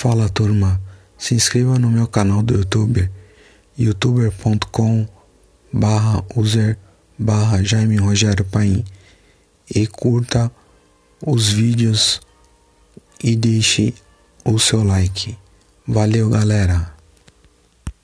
Fala turma, se inscreva no meu canal do YouTube, youtuber.com barra user barra Jaime Rogério Paim e curta os vídeos e deixe o seu like. Valeu galera!